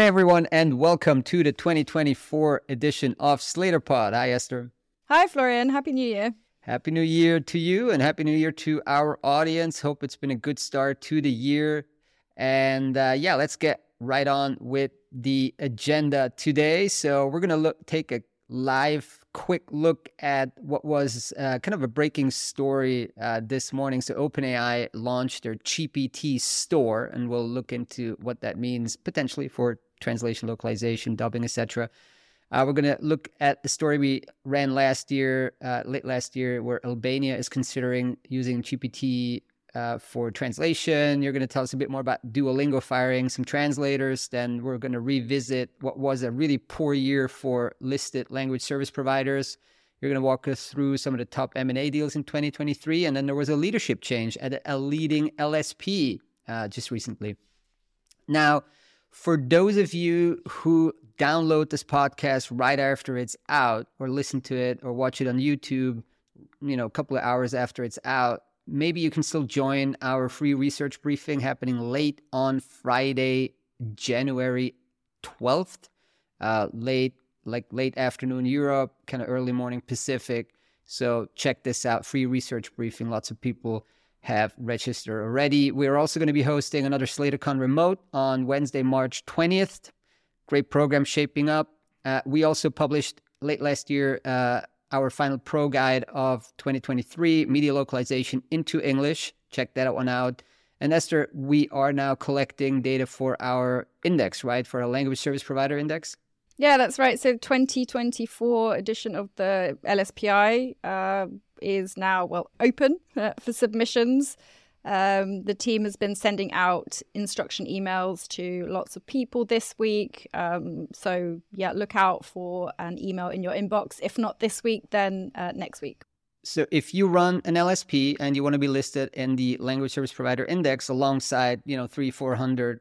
Hey everyone, and welcome to the 2024 edition of SlatorPod. Hi Esther. Hi Florian. Happy New Year. Happy New Year to you, and Happy New Year to our audience. Hope it's been a good start to the year. And uh, yeah, let's get right on with the agenda today. So we're gonna look take a live quick look at what was uh, kind of a breaking story uh, this morning. So, OpenAI launched their GPT store, and we'll look into what that means potentially for translation, localization, dubbing, etc. Uh, we're going to look at the story we ran last year, uh, late last year, where Albania is considering using GPT uh, for translation. You're going to tell us a bit more about Duolingo firing some translators. Then we're going to revisit what was a really poor year for listed language service providers. You're going to walk us through some of the top M&A deals in 2023. And then there was a leadership change at a leading LSP uh, just recently. Now, for those of you who download this podcast right after it's out or listen to it or watch it on YouTube, you know, a couple of hours after it's out, maybe you can still join our free research briefing happening late on Friday, January 12th, uh, late, like late afternoon Europe, kind of early morning Pacific. So check this out free research briefing. Lots of people have registered already. We're also going to be hosting another SlatorCon remote on Wednesday, March 20th. Great program shaping up. Uh, we also published late last year uh, our final pro guide of 2023 media localization into English. Check that one out. And Esther, we are now collecting data for our index, right? For our language service provider index. Yeah, that's right. So 2024 edition of the LSPI uh, is now well open uh, for submissions. Um, the team has been sending out instruction emails to lots of people this week. Um, so, yeah, look out for an email in your inbox. If not this week, then uh, next week. So, if you run an LSP and you want to be listed in the Language Service Provider Index alongside, you know, three, 400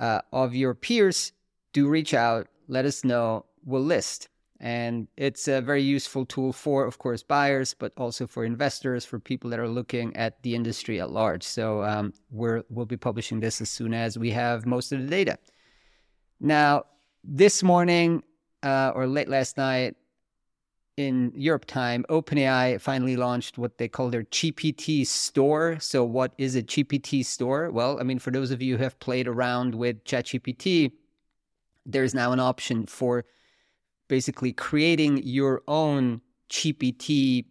uh, of your peers, do reach out. Let us know. We'll list. And it's a very useful tool for, of course, buyers, but also for investors, for people that are looking at the industry at large. So um, we're, we'll be publishing this as soon as we have most of the data. Now, this morning uh, or late last night in Europe time, OpenAI finally launched what they call their GPT store. So, what is a GPT store? Well, I mean, for those of you who have played around with ChatGPT, there's now an option for basically creating your own GPT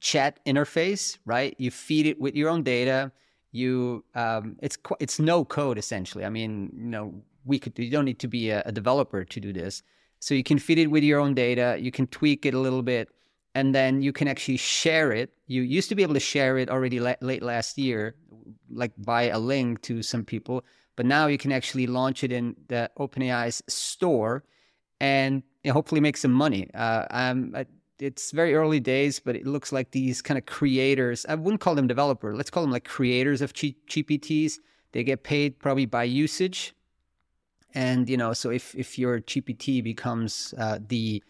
chat interface, right? You feed it with your own data. You, um, it's it's no code essentially. I mean, you know, we could you don't need to be a, a developer to do this. So you can feed it with your own data. You can tweak it a little bit, and then you can actually share it. You used to be able to share it already la- late last year, like by a link to some people, but now you can actually launch it in the OpenAI's store and hopefully make some money. Uh, I'm, it's very early days, but it looks like these kind of creators, I wouldn't call them developer, let's call them like creators of G- GPTs. They get paid probably by usage. And, you know, so if, if your GPT becomes uh, the,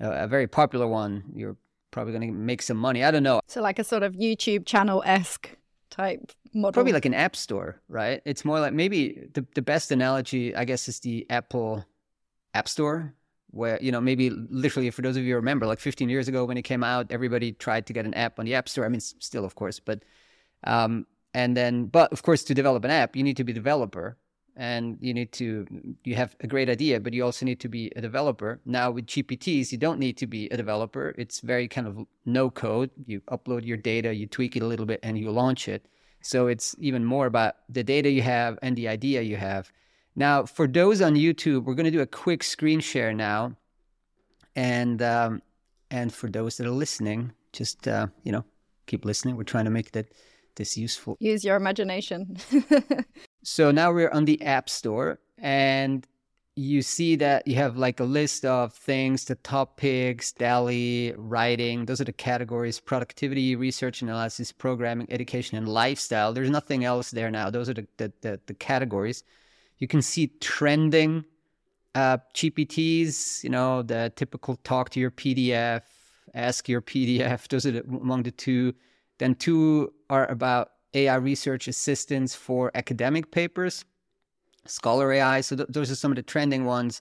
uh, a very popular one, you're probably going to make some money. I don't know. So like a sort of YouTube channel esque type model. Probably like an app store, right? It's more like maybe the, the best analogy, I guess, is the Apple App Store, where, you know, maybe literally for those of you who remember, like 15 years ago when it came out, everybody tried to get an app on the App Store. I mean, still, of course, but, um, and then, but of course, to develop an app, you need to be a developer and you need to, you have a great idea, but you also need to be a developer. Now with GPTs, you don't need to be a developer. It's very kind of no code. You upload your data, you tweak it a little bit, and you launch it. So it's even more about the data you have and the idea you have. Now, for those on YouTube, we're going to do a quick screen share now, and um, and for those that are listening, just uh, you know, keep listening. We're trying to make that this useful. Use your imagination. so now we're on the App Store, and you see that you have like a list of things: the topics, DALL-E, writing. Those are the categories: productivity, research analysis, programming, education, and lifestyle. There's nothing else there now. Those are the the, the, the categories. You can see trending uh, GPTs, you know, the typical talk to your PDF, ask your PDF. Those are the, among the two. Then two are about AI research assistance for academic papers. Scholar AI. So th- those are some of the trending ones.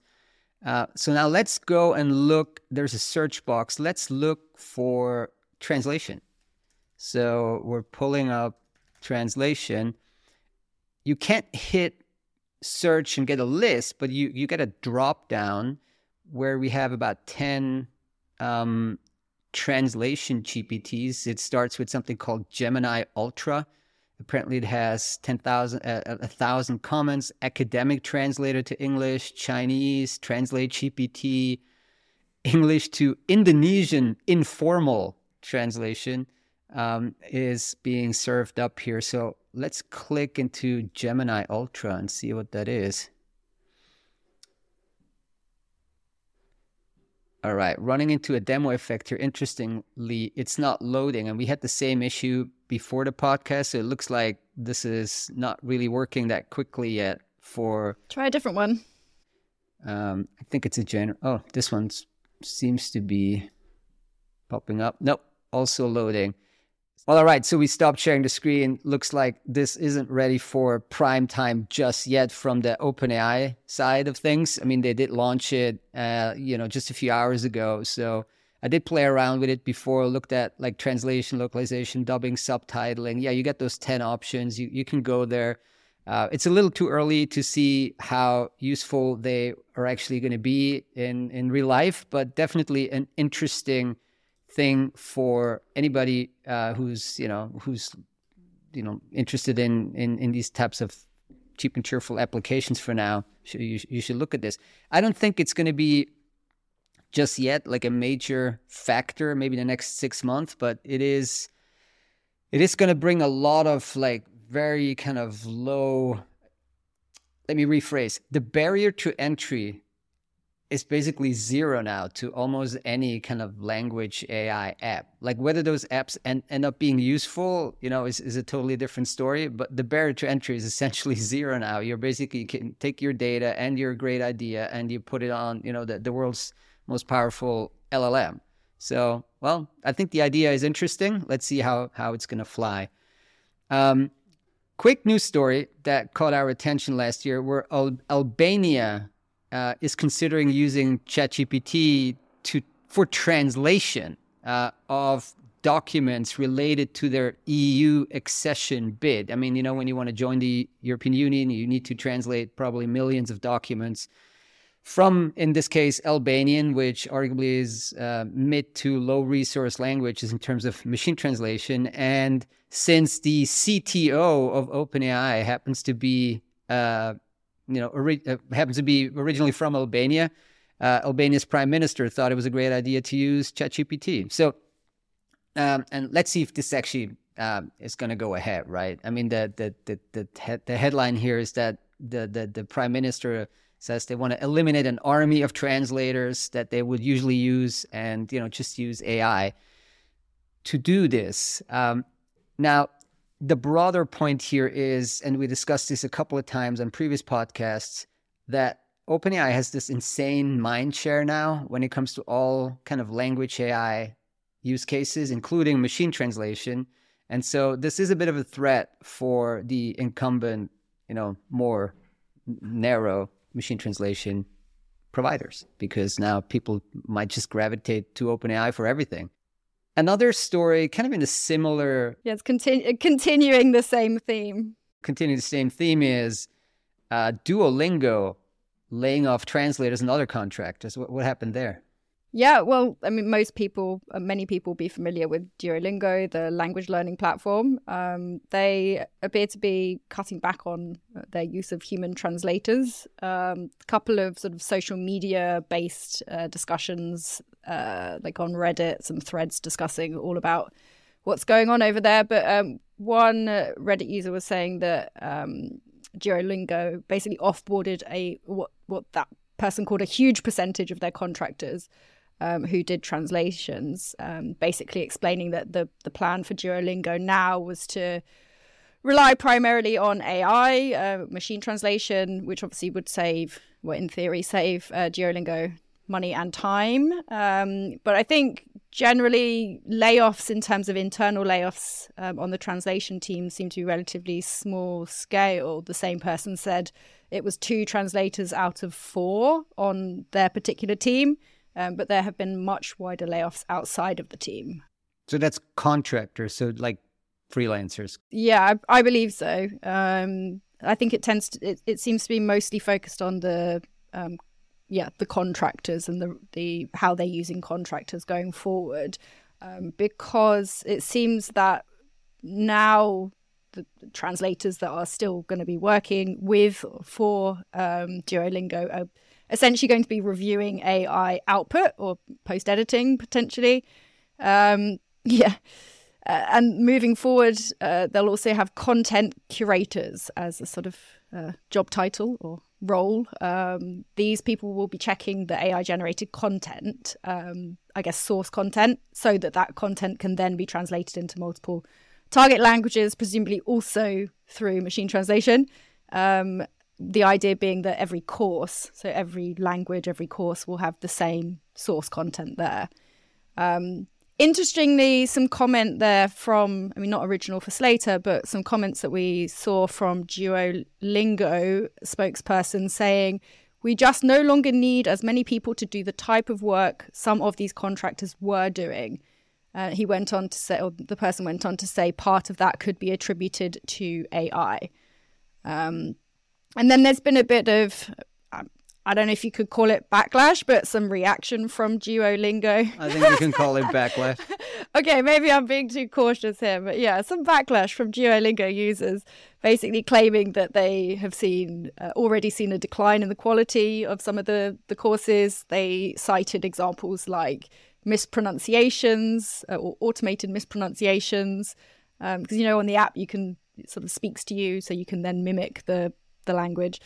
Uh, so now let's go and look. There's a search box. Let's look for translation. So we're pulling up translation. You can't hit search and get a list, but you, you get a drop down where we have about 10 um, translation GPTs. It starts with something called Gemini Ultra. Apparently, it has 10,000, uh, uh, a thousand comments. Academic translator to English, Chinese, Translate GPT, English to Indonesian informal translation um, is being served up here. So let's click into Gemini Ultra and see what that is. All right, running into a demo effect here. Interestingly, it's not loading, and we had the same issue before the podcast. So it looks like this is not really working that quickly yet. For try a different one. Um, I think it's a general. Oh, this one seems to be popping up. Nope, also loading. Well, all right. So we stopped sharing the screen. Looks like this isn't ready for prime time just yet from the OpenAI side of things. I mean, they did launch it, uh, you know, just a few hours ago. So I did play around with it before. Looked at like translation, localization, dubbing, subtitling. Yeah, you get those ten options. You you can go there. Uh, it's a little too early to see how useful they are actually going to be in in real life, but definitely an interesting thing for anybody uh, who's you know who's you know interested in, in in these types of cheap and cheerful applications for now you, you should look at this. I don't think it's going to be just yet like a major factor maybe the next six months but it is it is going to bring a lot of like very kind of low let me rephrase the barrier to entry is basically zero now to almost any kind of language AI app. Like whether those apps end, end up being useful, you know, is, is a totally different story. But the barrier to entry is essentially zero now. You're basically you can take your data and your great idea and you put it on, you know, the, the world's most powerful LLM. So, well, I think the idea is interesting. Let's see how how it's gonna fly. Um, quick news story that caught our attention last year: where Al- Albania uh, is considering using ChatGPT to for translation uh, of documents related to their EU accession bid. I mean, you know, when you want to join the European Union, you need to translate probably millions of documents from, in this case, Albanian, which arguably is uh, mid to low resource languages in terms of machine translation. And since the CTO of OpenAI happens to be uh, you know, ori- uh, happens to be originally from Albania. Uh, Albania's prime minister thought it was a great idea to use ChatGPT. So, um, and let's see if this actually um, is going to go ahead, right? I mean, the the the the, he- the headline here is that the, the the prime minister says they want to eliminate an army of translators that they would usually use, and you know, just use AI to do this. Um, now, the broader point here is, and we discussed this a couple of times on previous podcasts, that OpenAI has this insane mind share now when it comes to all kind of language AI use cases, including machine translation. And so this is a bit of a threat for the incumbent, you know, more narrow machine translation providers because now people might just gravitate to OpenAI for everything. Another story, kind of in a similar. Yeah, it's continu- continuing the same theme. Continuing the same theme is uh, Duolingo laying off translators and other contractors. What, what happened there? Yeah, well, I mean, most people, uh, many people will be familiar with Duolingo, the language learning platform. Um, they appear to be cutting back on uh, their use of human translators. Um, a couple of sort of social media based uh, discussions, uh, like on Reddit, some threads discussing all about what's going on over there. But um, one uh, Reddit user was saying that um, Duolingo basically offboarded a what what that person called a huge percentage of their contractors um, who did translations, um, basically explaining that the the plan for Duolingo now was to rely primarily on AI, uh, machine translation, which obviously would save, well, in theory, save uh, Duolingo money and time. Um, but I think generally layoffs in terms of internal layoffs um, on the translation team seem to be relatively small scale. The same person said it was two translators out of four on their particular team, um, but there have been much wider layoffs outside of the team. So that's contractors, so like freelancers. Yeah, I, I believe so. Um, I think it tends to it, it seems to be mostly focused on the um, yeah the contractors and the the how they're using contractors going forward um, because it seems that now the, the translators that are still going to be working with for um, Duolingo are essentially going to be reviewing AI output or post editing potentially. Um, yeah. Uh, and moving forward, uh, they'll also have content curators as a sort of uh, job title or role. Um, these people will be checking the AI generated content, um, I guess source content, so that that content can then be translated into multiple target languages, presumably also through machine translation. Um, the idea being that every course, so every language, every course will have the same source content there. Um, Interestingly, some comment there from, I mean, not original for Slator, but some comments that we saw from Duolingo spokesperson saying, we just no longer need as many people to do the type of work some of these contractors were doing. Uh, he went on to say, or the person went on to say, part of that could be attributed to AI. Um, and then there's been a bit of I don't know if you could call it backlash, but some reaction from Duolingo. I think you can call it backlash. okay, maybe I'm being too cautious here, but yeah, some backlash from Duolingo users basically claiming that they have seen uh, already seen a decline in the quality of some of the the courses. They cited examples like mispronunciations uh, or automated mispronunciations because um, you know on the app you can it sort of speaks to you, so you can then mimic the the language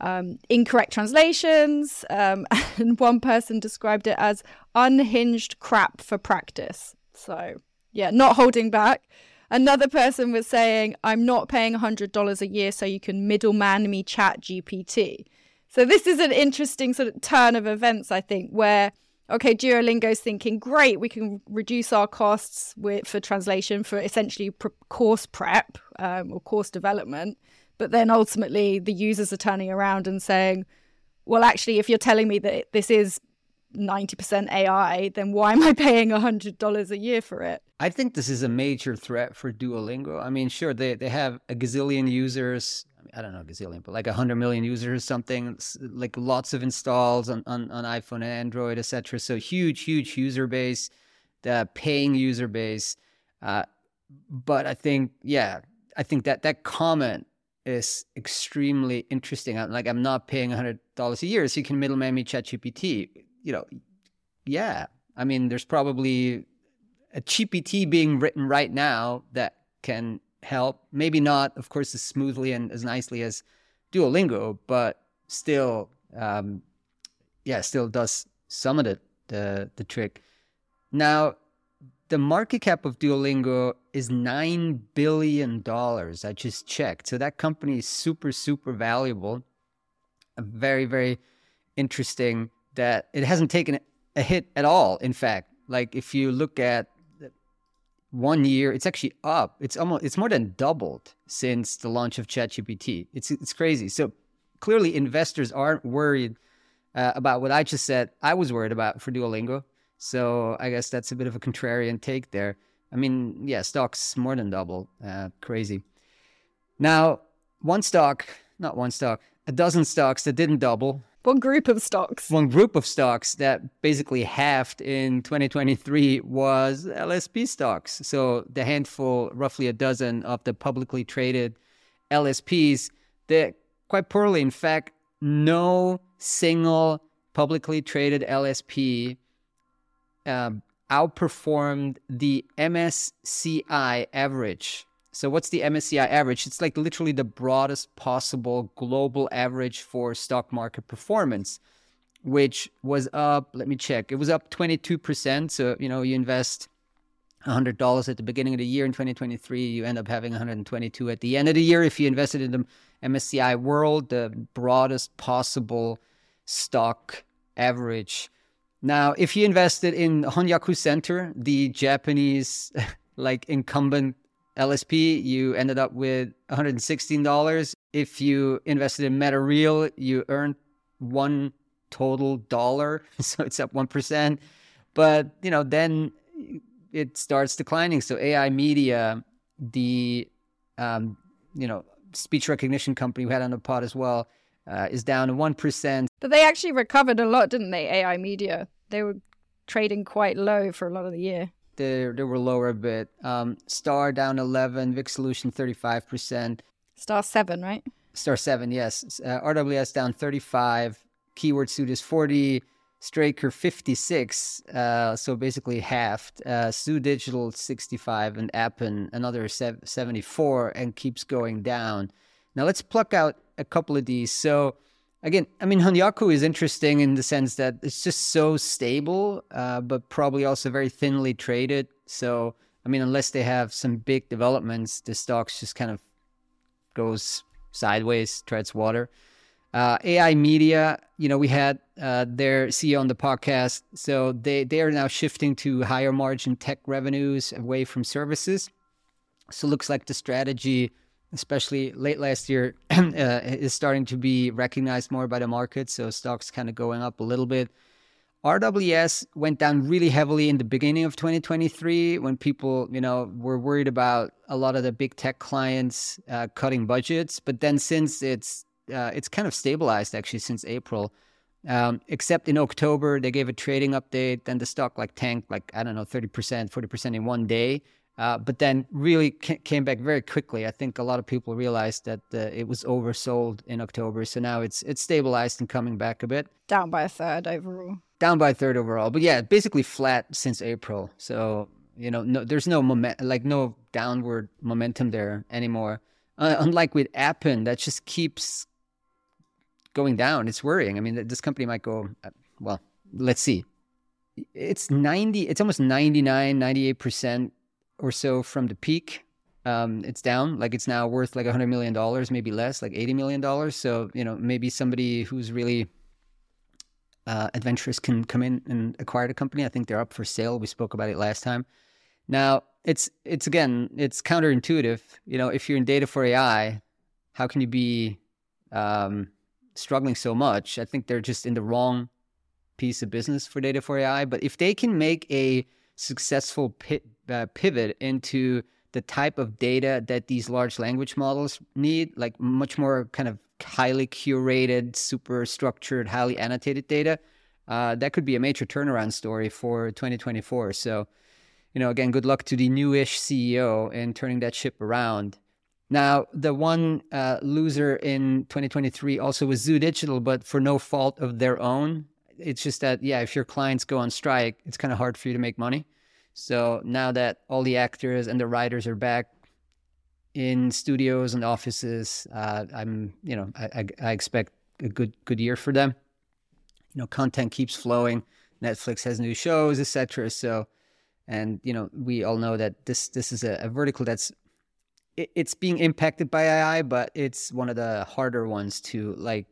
um, incorrect translations, um, and one person described it as unhinged crap for practice. So, yeah, not holding back. Another person was saying, I'm not paying $100 a year so you can middleman me chat GPT. So, this is an interesting sort of turn of events, I think, where, okay, Duolingo's thinking, great, we can reduce our costs with, for translation for essentially course prep um, or course development. But then ultimately, the users are turning around and saying, well, actually, if you're telling me that this is 90% AI, then why am I paying $100 a year for it? I think this is a major threat for Duolingo. I mean, sure, they, they have a gazillion users. I don't know, gazillion, but like 100 million users or something, like lots of installs on, on, on iPhone and Android, etc. So huge, huge user base, the paying user base. Uh, but I think, yeah, I think that that comment is extremely interesting. I'm like, I'm not paying hundred dollars a year, so you can middleman me ChatGPT. You know, yeah. I mean, there's probably a GPT being written right now that can help. Maybe not, of course, as smoothly and as nicely as Duolingo, but still, um, yeah, still does some of the the, the trick. Now, the market cap of Duolingo is $9 billion. I just checked. So that company is super, super valuable. Very, very interesting that it hasn't taken a hit at all. In fact, like if you look at one year, it's actually up. It's almost, it's more than doubled since the launch of ChatGPT. It's, it's crazy. So clearly investors aren't worried uh, about what I just said. I was worried about for Duolingo. So I guess that's a bit of a contrarian take there. I mean, yeah, stocks more than double. Uh, crazy. Now, one stock, not one stock, a dozen stocks that didn't double. One group of stocks. One group of stocks that basically halved in 2023 was LSP stocks. So the handful, roughly a dozen of the publicly traded LSPs, did quite poorly. In fact, no single publicly traded LSP um, outperformed the MSCI average. So, what's the MSCI average? It's like literally the broadest possible global average for stock market performance, which was up, let me check, it was up 22%. So, you know, you invest $100 at the beginning of the year in 2023, you end up having 122 at the end of the year. If you invested in the MSCI World, the broadest possible stock average Now, if you invested in Honyaku Center, the Japanese like incumbent LSP, you ended up with $116. If you invested in MetaReal, you earned one total dollar, so it's up 1%. But, you know, then it starts declining. So AI media, the um, you know, speech recognition company we had on the pod as well, uh, is down 1%. But they actually recovered a lot, didn't they? AI media. They were trading quite low for a lot of the year. They, they were lower a bit. Um, Star down 11, VIQ Solution 35%. Star 7, right? Star 7, yes. Uh, RWS down 35. Keyword Suit is 40. Straker 56, uh, so basically halved. Uh, Zoo Digital 65 and Appen another 74 and keeps going down. Now let's pluck out a couple of these. So again, I mean, Honyaku is interesting in the sense that it's just so stable, uh, but probably also very thinly traded. So, I mean, unless they have some big developments, the stocks just kind of goes sideways, treads water. Uh, AI Media, you know, we had uh, their CEO on the podcast, so they they are now shifting to higher margin tech revenues away from services. So looks like the strategy, especially late last year, uh, is starting to be recognized more by the market. So stocks kind of going up a little bit. RWS went down really heavily in the beginning of 2023 when people, you know, were worried about a lot of the big tech clients uh, cutting budgets. But then since it's uh, it's kind of stabilized actually since April. Um, except in October, they gave a trading update. Then the stock like tanked like I don't know, thirty percent, forty percent in one day. Uh, but then really came back very quickly. I think a lot of people realized that uh, it was oversold in October, so now it's it's stabilized and coming back a bit. Down by a third overall. Down by a third overall, but yeah, basically flat since April. So you know, no, there's no moment, like no downward momentum there anymore. Uh, unlike with Appen, that just keeps going down. It's worrying. I mean, this company might go, uh, well, let's see. It's 90, it's almost 99, 98% or so from the peak. Um, it's down, like it's now worth like $100 million, maybe less, like $80 million. So, you know, maybe somebody who's really uh, adventurous can come in and acquire the company. I think they're up for sale. We spoke about it last time. Now, it's it's again, it's counterintuitive. You know, if you're in data for AI, how can you be um, struggling so much. I think they're just in the wrong piece of business for data for AI. But if they can make a successful uh, pivot into the type of data that these large language models need, like much more kind of highly curated, super structured, highly annotated data, uh, that could be a major turnaround story for 2024. So, you know, again, good luck to the newish CEO in turning that ship around. Now, the one uh, loser in 2023 also was Zoo Digital, but for no fault of their own. It's just that, yeah, if your clients go on strike, it's kind of hard for you to make money. So now that all the actors and the writers are back in studios and offices, uh, I'm, you know, I, I, I expect a good good year for them. You know, content keeps flowing. Netflix has new shows, etc. So, and you know, we all know that this this is a, a vertical that's it's being impacted by AI, but it's one of the harder ones to like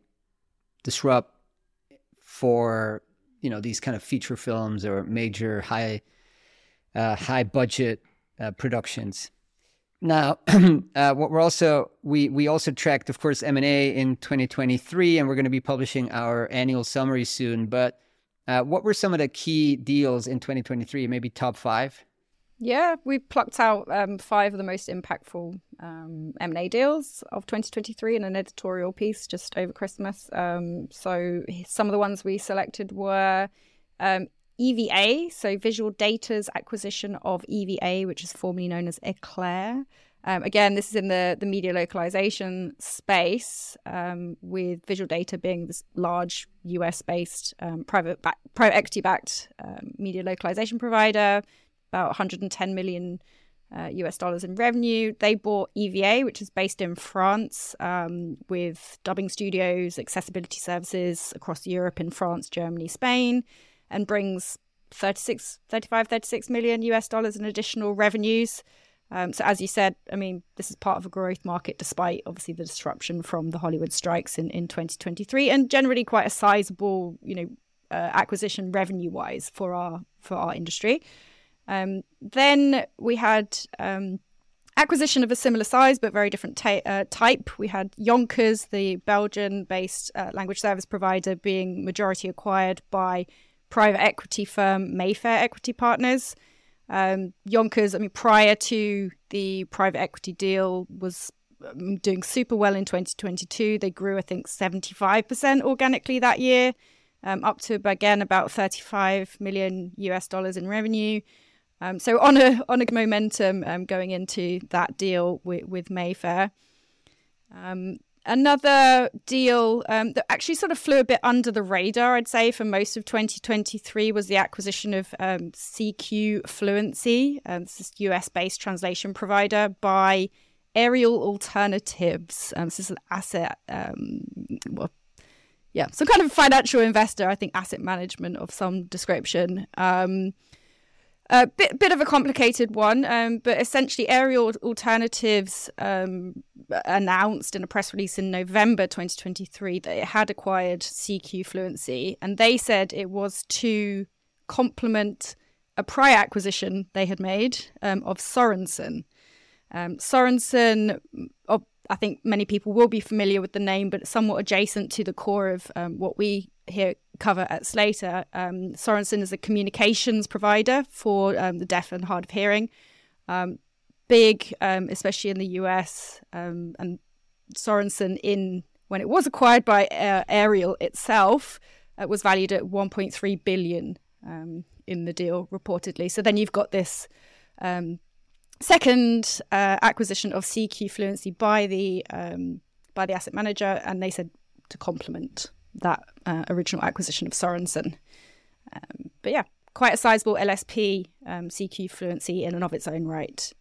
disrupt for you know these kind of feature films or major high uh, high budget uh, productions. Now, uh, what we're also we we also tracked, of course, M and A in 2023, and we're going to be publishing our annual summary soon. But uh, what were some of the key deals in 2023? Maybe top five. Yeah, we plucked out um, five of the most impactful um, M&A deals of 2023 in an editorial piece just over Christmas. Um, so some of the ones we selected were um, EVA, so Visual Data's acquisition of EVA, which is formerly known as Eclair. Um, again, this is in the, the media localization space, um, with Visual Data being this large US based private, private equity backed media localization provider about 110 million uh, US dollars in revenue. They bought EVA, which is based in France, um, with dubbing studios, accessibility services across Europe, in France, Germany, Spain, and brings 36, 35, 36 million US dollars in additional revenues. Um, so, as you said, I mean, this is part of a growth market, despite obviously the disruption from the Hollywood strikes in, in 2023, and generally quite a sizable, you know, uh, acquisition revenue wise for our for our industry. Um, then we had um, acquisition of a similar size but very different ta- uh, type. We had Yonkers, the Belgian-based uh, language service provider, being majority acquired by private equity firm Mayfair Equity Partners. Um, Yonkers, I mean, prior to the private equity deal, was um, doing super well in 2022. They grew, I think, 75% organically that year, um, up to again about 35 million US dollars in revenue. Um, so on a on a momentum um, going into that deal with, with Mayfair. Um, another deal um, that actually sort of flew a bit under the radar, I'd say, for most of 2023 was the acquisition of um, CQ Fluency, um, this is US based translation provider, by Ariel Alternatives. this is an asset, well, yeah, some kind of financial investor, I think asset management of some description. Um, a bit bit of a complicated one, um, but essentially, Ariel Alternatives um, announced in a press release in November 2023 that it had acquired CQ Fluency, and they said it was to complement a prior acquisition they had made um, of Sorenson. Um, Sorenson, oh, I think many people will be familiar with the name, but somewhat adjacent to the core of um, what we here cover at Slator. Um, Sorenson is a communications provider for um, the deaf and hard of hearing. Um, big, um, especially in the US, um, and Sorenson in when it was acquired by uh, Ariel itself uh, was valued at 1.3 billion um, in the deal reportedly. So then you've got this second uh, acquisition of CQ Fluency by the by the asset manager, and they said to complement that uh, original acquisition of Sorenson. Um, but yeah, quite a sizable LSP um, CQ fluency in and of its own right.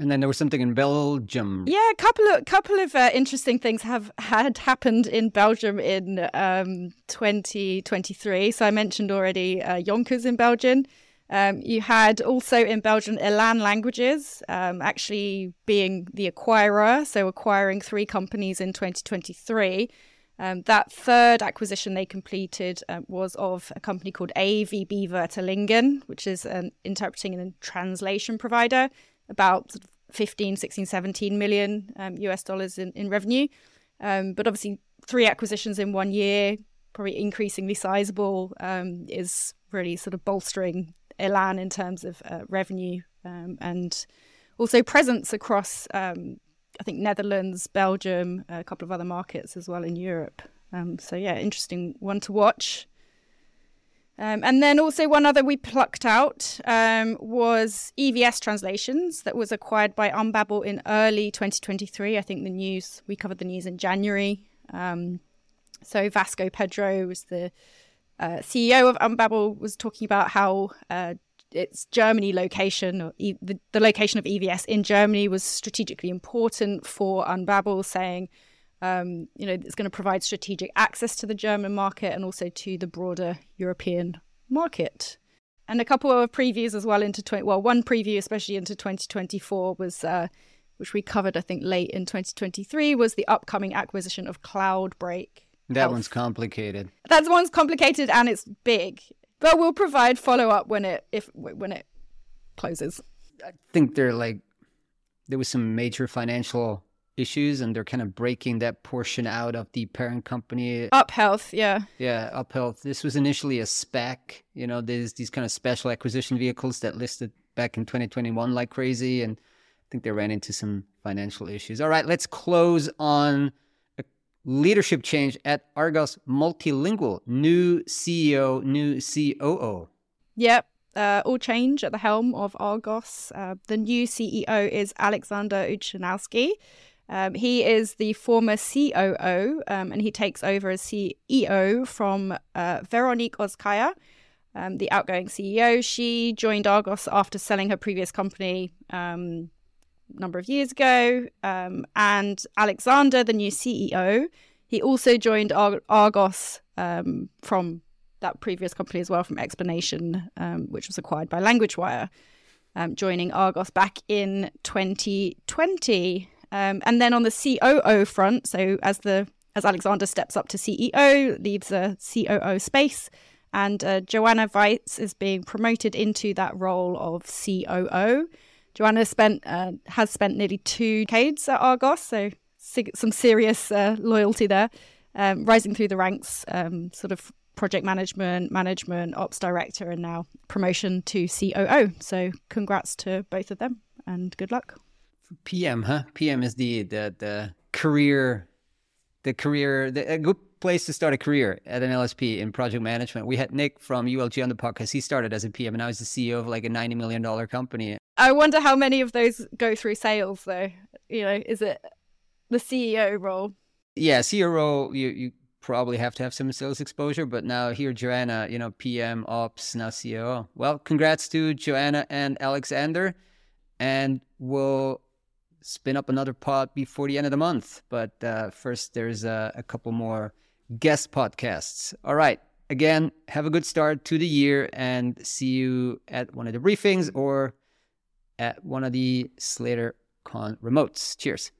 And then there was something in Belgium. Yeah, a couple of couple of uh, interesting things have had happened in Belgium in um, 2023. So I mentioned already uh, Yonkers in Belgium. Um, you had also in Belgium Elan Languages um, actually being the acquirer, so acquiring three companies in 2023. Um, that third acquisition they completed uh, was of a company called AVB Vertalingen, which is an interpreting and translation provider, about 15, 16, 17 million um, US dollars in, in revenue. Um, but obviously, three acquisitions in one year, probably increasingly sizable, um, is really sort of bolstering Elan in terms of uh, revenue um, and also presence across um, I think Netherlands, Belgium, a couple of other markets as well in Europe. Um, so yeah, interesting one to watch. Um, and then also one other we plucked out um, was EVS Translations that was acquired by Unbabel in early 2023. I think the news we covered the news in January. Um, so Vasco Pedro was the uh, CEO of Unbabel was talking about how uh, its Germany location, or e- the, the, location of EVS in Germany, was strategically important for Unbabel, saying, um, you know, it's going to provide strategic access to the German market and also to the broader European market. And a couple of previews as well into 20, well, one preview especially into 2024 was, uh, which we covered, I think, late in 2023, was the upcoming acquisition of Cloudbreak. That Health. one's complicated. That one's complicated and it's big but we'll provide follow up when it if when it closes. I think they're like there was some major financial issues and they're kind of breaking that portion out of the parent company. UpHealth yeah. Yeah UpHealth this was initially a spec you know there's these kind of special acquisition vehicles that listed back in 2021 like crazy and i think they ran into some financial issues. All right let's close on leadership change at Argos Multilingual. New CEO, new COO. Yep. Uh, all change at the helm of Argos. Uh, the new CEO is Alexander Ulichnowski. Um, he is the former COO um, and he takes over as CEO from uh, Veronique Ozkaya, um, the outgoing CEO. She joined Argos after selling her previous company um, number of years ago. Um, and Alexander, the new CEO, he also joined Ar- Argos um, from that previous company as well, from Xplanation, um, which was acquired by LanguageWire, um, joining Argos back in 2020. Um, and then on the COO front, so as the as Alexander steps up to CEO, leaves a COO space. And uh, Joanna Weitz is being promoted into that role of COO. Joanna spent uh, has spent nearly two decades at Argos, so some serious uh, loyalty there, um, rising through the ranks, um, sort of project management, management, ops director, and now promotion to COO. So congrats to both of them, and good luck. PM, huh? PM is the the the career, the career, the, a good place to start a career at an LSP in project management. We had Nick from ULG on the podcast. He started as a PM and now he's the CEO of like a $90 million company. I wonder how many of those go through sales though. You know, is it the CEO role? Yeah, CEO role, you, you probably have to have some sales exposure, but now here, Joanna, you know, PM, ops, now CEO. Well, congrats to Joanna and Alexander. And we'll spin up another pod before the end of the month. But uh, first, there's a couple more guest podcasts. All right. Again, have a good start to the year and see you at one of the briefings or at one of the Slator Con remotes. Cheers.